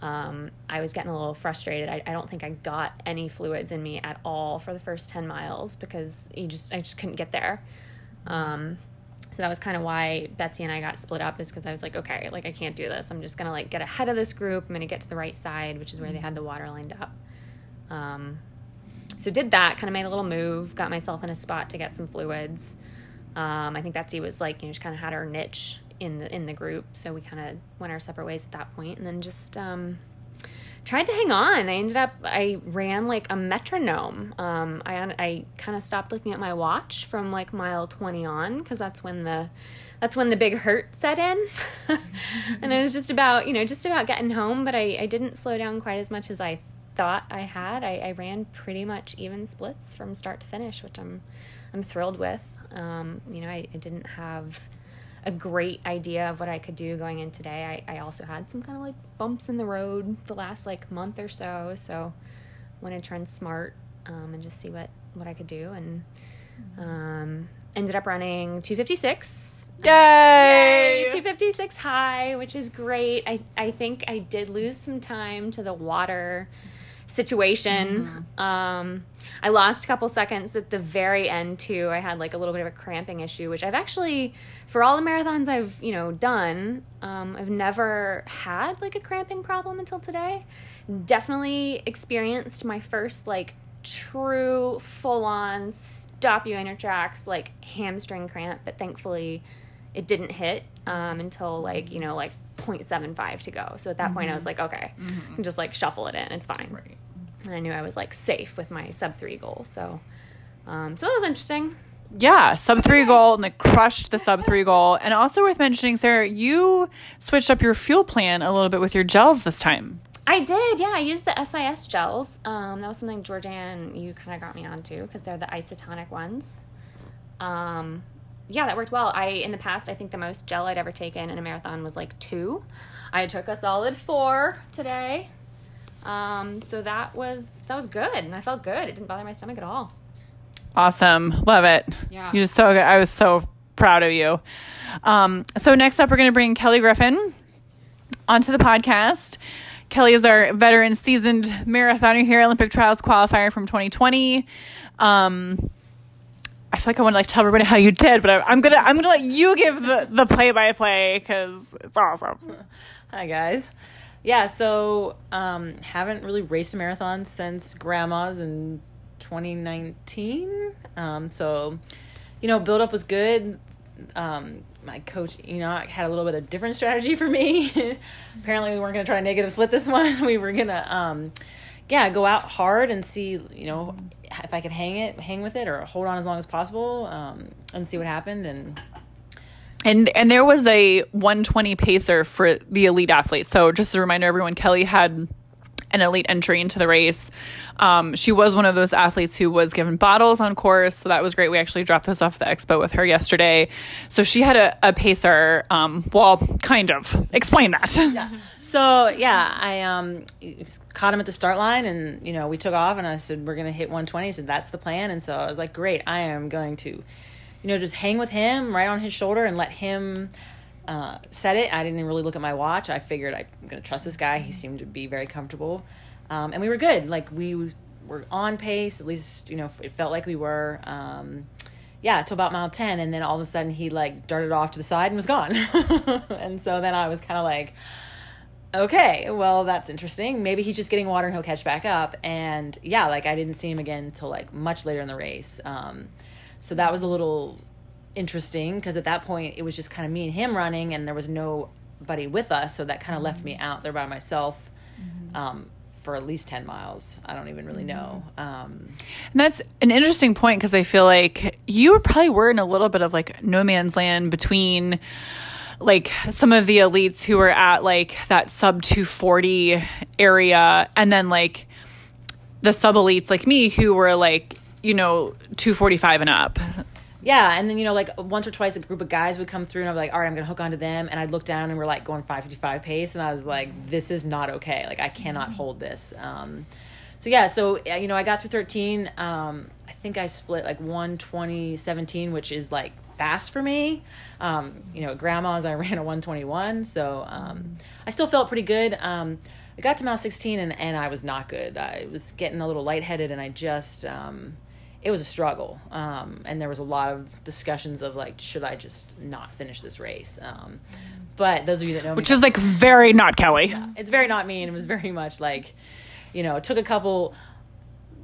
Um, I was getting a little frustrated. I, I don't think I got any fluids in me at all for the first 10 miles because you just I just couldn't get there. Um, so that was kind of why Betsy and I got split up is because I was like, okay, like I can't do this. I'm just gonna like get ahead of this group. I'm gonna get to the right side, which is where they had the water lined up. Um, so did that, kind of made a little move, got myself in a spot to get some fluids. Um, I think Betsy was like, you know, she kind of had her niche in the in the group, so we kind of went our separate ways at that point, and then just um, tried to hang on. I ended up I ran like a metronome. Um, I I kind of stopped looking at my watch from like mile twenty on because that's when the that's when the big hurt set in, and it was just about you know just about getting home. But I I didn't slow down quite as much as I thought I had. I, I ran pretty much even splits from start to finish, which I'm I'm thrilled with. Um, you know, I, I didn't have a great idea of what I could do going in today. I, I also had some kind of like bumps in the road the last like month or so. So wanted to trend smart um, and just see what, what I could do. And um, ended up running 256. Yay! 256 high, which is great. I, I think I did lose some time to the water situation. Mm-hmm. Um, I lost a couple seconds at the very end too. I had like a little bit of a cramping issue, which I've actually, for all the marathons I've you know done, um, I've never had like a cramping problem until today. Definitely experienced my first like true full on stop you in your tracks like hamstring cramp, but thankfully it didn't hit um, until like you know like 0.75 to go. So at that mm-hmm. point, I was mm-hmm. like, okay, mm-hmm. just like shuffle it in. It's fine. Right. And I knew I was like safe with my sub three goal. So, um, so that was interesting. Yeah, sub three goal and like crushed the sub three goal. And also worth mentioning, Sarah, you switched up your fuel plan a little bit with your gels this time. I did, yeah. I used the SIS gels. Um, that was something Georgianne you kind of got me onto because they're the isotonic ones. Um, yeah, that worked well. I in the past, I think the most gel I'd ever taken in a marathon was like two. I took a solid four today. Um, so that was that was good, and I felt good. It didn't bother my stomach at all. Awesome, love it. Yeah, you're just so good. I was so proud of you. Um, so next up, we're going to bring Kelly Griffin onto the podcast. Kelly is our veteran, seasoned marathoner here, Olympic trials qualifier from 2020. Um, I feel like I want to like tell everybody how you did, but I, am gonna I'm gonna let you give the play by play because it's awesome. Hi guys, yeah. So um, haven't really raced a marathon since Grandma's in 2019. Um, so you know, build up was good. Um, my coach Enoch had a little bit of different strategy for me. Apparently, we weren't gonna try negative split this one. we were gonna um, yeah, go out hard and see, you know, if I could hang it, hang with it, or hold on as long as possible, um, and see what happened. And and and there was a 120 pacer for the elite athletes. So just a reminder, everyone, Kelly had an elite entry into the race. Um, she was one of those athletes who was given bottles on course, so that was great. We actually dropped those off the expo with her yesterday. So she had a, a pacer. Um, well, kind of. Explain that. Yeah. So yeah, I um caught him at the start line, and you know we took off, and I said we're gonna hit 120. I said that's the plan, and so I was like, great, I am going to, you know, just hang with him right on his shoulder and let him uh, set it. I didn't really look at my watch. I figured I'm gonna trust this guy. He seemed to be very comfortable, um, and we were good. Like we were on pace. At least you know it felt like we were. Um, yeah, till about mile 10 and then all of a sudden he like darted off to the side and was gone. and so then I was kind of like okay, well, that's interesting. Maybe he's just getting water and he'll catch back up. And yeah, like I didn't see him again until like much later in the race. Um, so that was a little interesting because at that point it was just kind of me and him running and there was nobody with us. So that kind of mm-hmm. left me out there by myself. Mm-hmm. Um, for at least 10 miles. I don't even really know. Um, and that's an interesting point because I feel like you probably were in a little bit of like no man's land between like some of the elites who were at like that sub 240 area and then like the sub elites like me who were like you know 245 and up yeah and then you know like once or twice a group of guys would come through and i'm like all right i'm gonna hook onto them and i'd look down and we're like going 555 pace and i was like this is not okay like i cannot hold this um, so yeah so you know i got through 13 um, i think i split like 120 17 which is like fast for me. Um, you know, grandma's I ran a 121, so um, I still felt pretty good. Um, I got to mile 16 and, and I was not good. I was getting a little lightheaded and I just, um, it was a struggle. Um, and there was a lot of discussions of like, should I just not finish this race? Um, but those of you that know me. Which me, is like very not Kelly. Yeah, it's very not me. And it was very much like, you know, it took a couple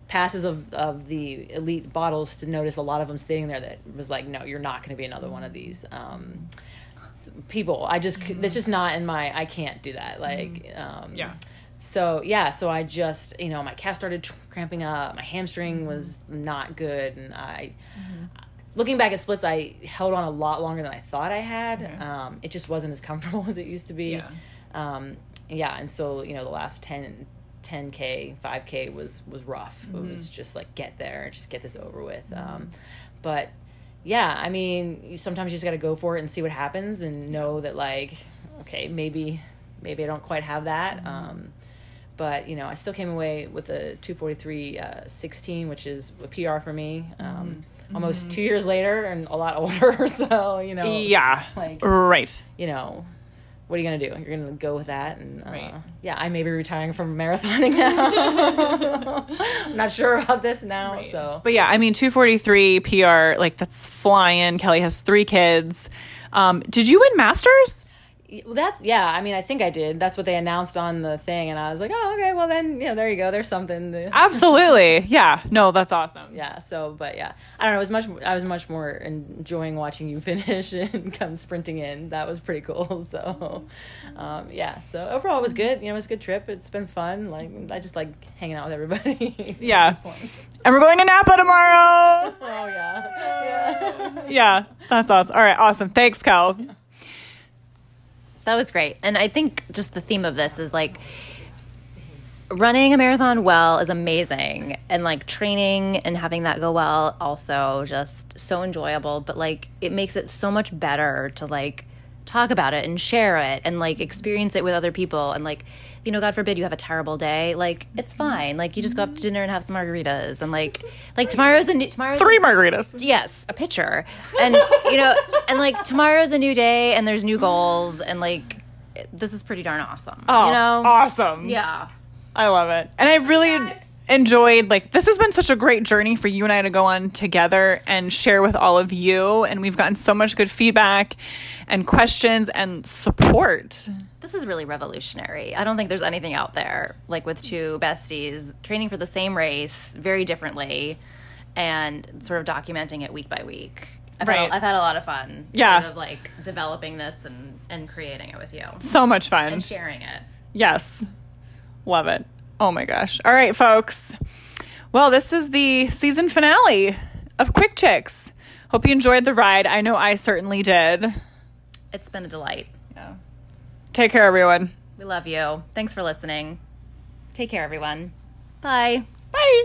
passes of, of the elite bottles to notice a lot of them sitting there that was like, no, you're not going to be another one of these um, people. I just, mm-hmm. that's just not in my, I can't do that. Like, um, yeah. So yeah, so I just you know my calf started cramping up, my hamstring Mm-hmm. was not good, and I. Looking back at splits, I held on a lot longer than I thought I had. Okay. Um, it just wasn't as comfortable as it used to be. Yeah. Um, yeah, and so you know the last 10, 10k, 5k was was rough. It was just like get there, just get this over with. Um, but yeah, I mean, you, sometimes you just got to go for it and see what happens, and know that like, okay, maybe maybe I don't quite have that. Um, but you know, I still came away with a 243 uh, 16, which is a PR for me. Um, Almost two years later, and a lot older. So you know, Yeah. like Right. you know, what are you gonna do? You're gonna go with that, and uh, Right. yeah, I may be retiring from marathoning now. I'm not sure about this now, so But yeah, I mean, 243 PR, like that's flying. Kelly has three kids. Um, did you win Masters? Well, that's yeah. I mean, I think I did. That's what they announced on the thing, and I was like, oh, okay. Well, then, yeah, there you go. There's something. Absolutely. yeah. No, that's awesome. yeah. So, but yeah, I don't know. It was much. I was much more enjoying watching you finish and come sprinting in. That was pretty cool. So, um, yeah. So overall, it was good. You know, it was a good trip. It's been fun. Like I just like hanging out with everybody. Yeah. And we're going to Napa tomorrow. Oh yeah. Yeah. yeah. That's awesome. All right. Awesome. Thanks, Kel. That was great. And I think just the theme of this is like running a marathon well is amazing. And like training and having that go well also just so enjoyable. But like it makes it so much better to like talk about it and share it and like experience it with other people and like you know god forbid you have a terrible day like it's fine like you just go out to dinner and have some margaritas and like like tomorrow's a new tomorrow's Three margaritas. yes a pitcher and you know and like tomorrow's a new day and there's new goals and like this is pretty darn awesome Oh, you know awesome. yeah I love it. And I really enjoyed like this has been such a great journey for you and I to go on together and share with all of you and we've gotten so much good feedback and questions and support. this is really revolutionary i don't think there's anything out there like with two besties training for the same race very differently and sort of documenting it week by week I've, Right. had, a, I've had a lot of fun Yeah. sort of like developing this and and creating it with you So much fun. and sharing it Yes. Love it. Oh my gosh. All right, folks. Well, this is the season finale of Quick Chicks. Hope you enjoyed the ride. I know I certainly did. it's been a delight Yeah. Take care, everyone. we love you thanks for listening take care everyone bye Bye.